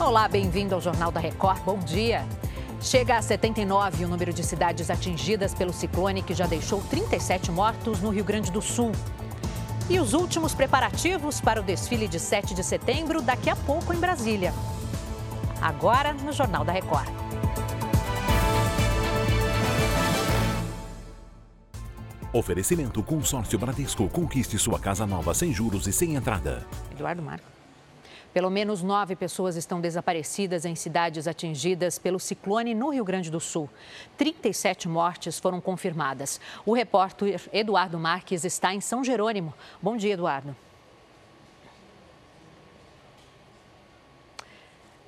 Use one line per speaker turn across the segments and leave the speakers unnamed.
Olá, bem-vindo ao Jornal da Record. Bom dia. Chega a 79 o número de cidades atingidas pelo ciclone que já deixou 37 mortos no Rio Grande do Sul. E os últimos preparativos para o desfile de 7 de setembro daqui a pouco em Brasília. Agora no Jornal da Record.
Oferecimento Consórcio Bradesco. Conquiste sua casa nova sem juros e sem entrada.
Eduardo Marco. Pelo menos nove pessoas estão desaparecidas em cidades atingidas pelo ciclone no Rio Grande do Sul. 37 mortes foram confirmadas. O repórter Eduardo Marques está em São Jerônimo. Bom dia, Eduardo.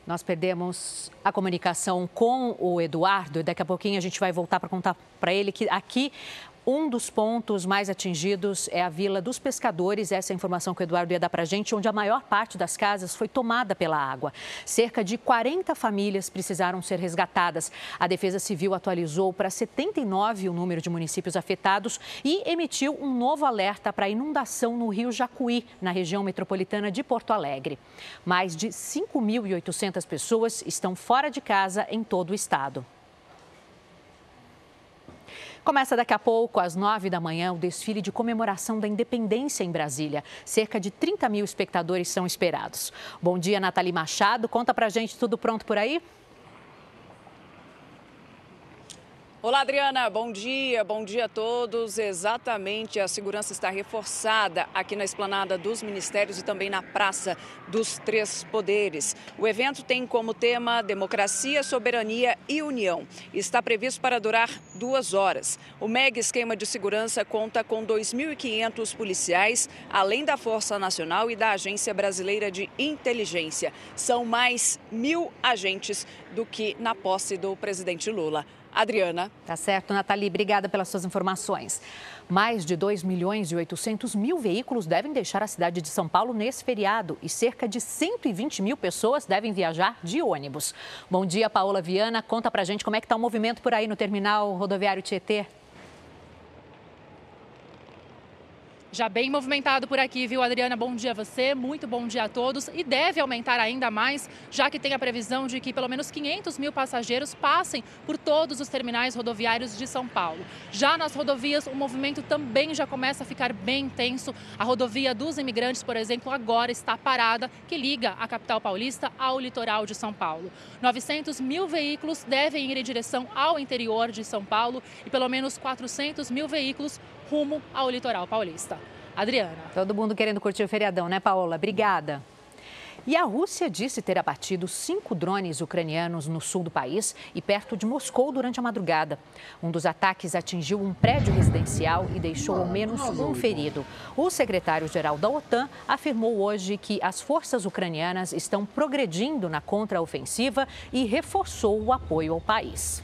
Nós perdemos a comunicação com o Eduardo. Daqui a pouquinho a gente vai voltar para contar para ele que aqui um dos pontos mais atingidos é a Vila dos Pescadores, essa é a informação que o Eduardo ia dar para a gente, onde a maior parte das casas foi tomada pela água. Cerca de 40 famílias precisaram ser resgatadas. A Defesa Civil atualizou para 79 o número de municípios afetados e emitiu um novo alerta para inundação no rio Jacuí, na região metropolitana de Porto Alegre. Mais de 5.800 pessoas estão fora de casa em todo o estado. Começa daqui a pouco, às nove da manhã, o desfile de comemoração da independência em Brasília. Cerca de 30 mil espectadores são esperados. Bom dia, Nathalie Machado. Conta pra gente tudo pronto por aí?
Olá, Adriana. Bom dia, bom dia a todos. Exatamente, a segurança está reforçada aqui na esplanada dos ministérios e também na Praça dos Três Poderes. O evento tem como tema Democracia, Soberania e União. Está previsto para durar duas horas. O mega esquema de segurança conta com 2.500 policiais, além da Força Nacional e da Agência Brasileira de Inteligência. São mais mil agentes do que na posse do presidente Lula. Adriana.
Tá certo, Nathalie. Obrigada pelas suas informações. Mais de 2 milhões e 800 mil veículos devem deixar a cidade de São Paulo nesse feriado e cerca de 120 mil pessoas devem viajar de ônibus. Bom dia, Paola Viana. Conta pra gente como é que está o movimento por aí no terminal rodoviário Tietê.
Já bem movimentado por aqui, viu, Adriana? Bom dia a você, muito bom dia a todos. E deve aumentar ainda mais, já que tem a previsão de que pelo menos 500 mil passageiros passem por todos os terminais rodoviários de São Paulo. Já nas rodovias, o movimento também já começa a ficar bem intenso. A rodovia dos imigrantes, por exemplo, agora está parada, que liga a capital paulista ao litoral de São Paulo. 900 mil veículos devem ir em direção ao interior de São Paulo e pelo menos 400 mil veículos rumo ao litoral paulista. Adriana.
Todo mundo querendo curtir o feriadão, né, Paola? Obrigada. E a Rússia disse ter abatido cinco drones ucranianos no sul do país e perto de Moscou durante a madrugada. Um dos ataques atingiu um prédio residencial e deixou ao menos um ferido. O secretário-geral da OTAN afirmou hoje que as forças ucranianas estão progredindo na contraofensiva e reforçou o apoio ao país.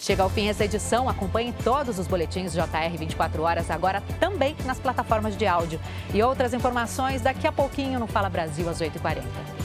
Chega ao fim essa edição. Acompanhe todos os boletins JR 24 horas agora também nas plataformas de áudio. E outras informações daqui a pouquinho no Fala Brasil às 8h40.